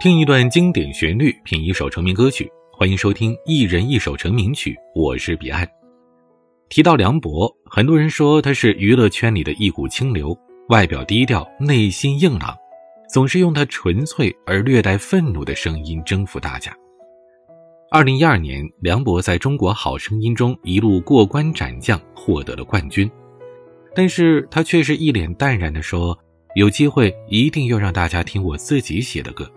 听一段经典旋律，品一首成名歌曲。欢迎收听《一人一首成名曲》，我是彼岸。提到梁博，很多人说他是娱乐圈里的一股清流，外表低调，内心硬朗，总是用他纯粹而略带愤怒的声音征服大家。二零一二年，梁博在中国好声音中一路过关斩将，获得了冠军，但是他却是一脸淡然地说：“有机会一定要让大家听我自己写的歌。”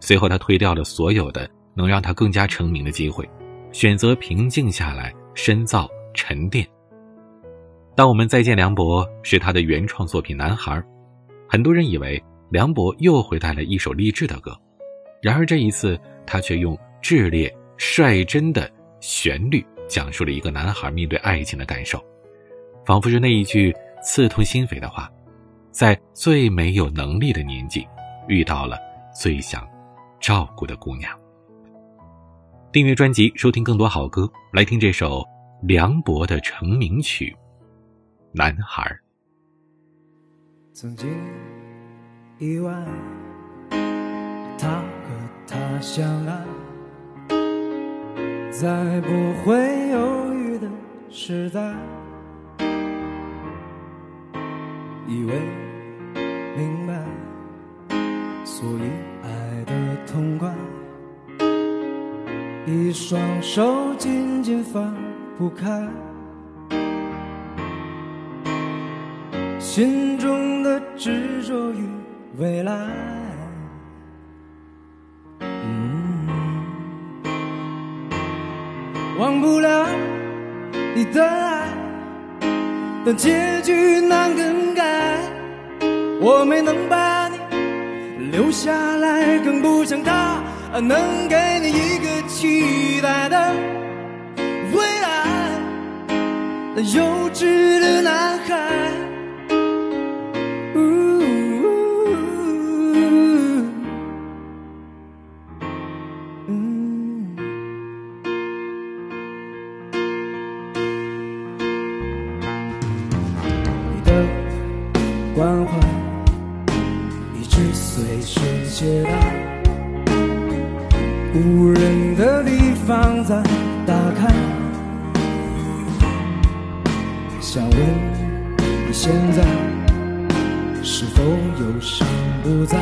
随后，他推掉了所有的能让他更加成名的机会，选择平静下来，深造沉淀。当我们再见梁博是他的原创作品《男孩》，很多人以为梁博又会带来一首励志的歌，然而这一次他却用炽烈率真的旋律讲述了一个男孩面对爱情的感受，仿佛是那一句刺痛心扉的话：在最没有能力的年纪，遇到了最想。照顾的姑娘。订阅专辑，收听更多好歌，来听这首梁博的成名曲《男孩》。曾经以为他和她相爱，在不会犹豫的时代，以为明白，所以爱的。痛快，一双手紧紧放不开，心中的执着与未来，忘不了你的爱，但结局难更改，我没能把你。留下来，更不像他能给你一个期待的未来。那幼稚的男孩。关怀一直。随身携带，无人的地方再打开。想问你现在是否忧伤不再？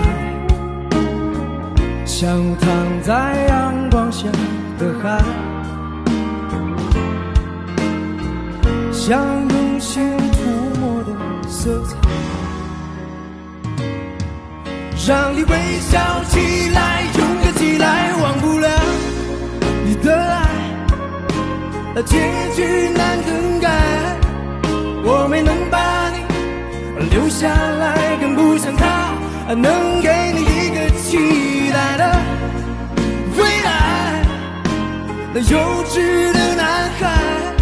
像躺在阳光下的海，像用心涂抹的色彩。让你微笑起来，勇敢起来，忘不了你的爱。结局难更改，我没能把你留下来，更不像他能给你一个期待的未来。那幼稚的男孩。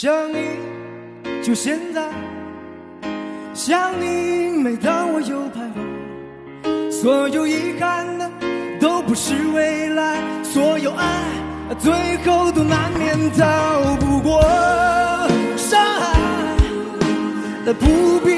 想你，就现在。想你，每当我又徘徊。所有遗憾的都不是未来，所有爱最后都难免逃不过伤害。那不必。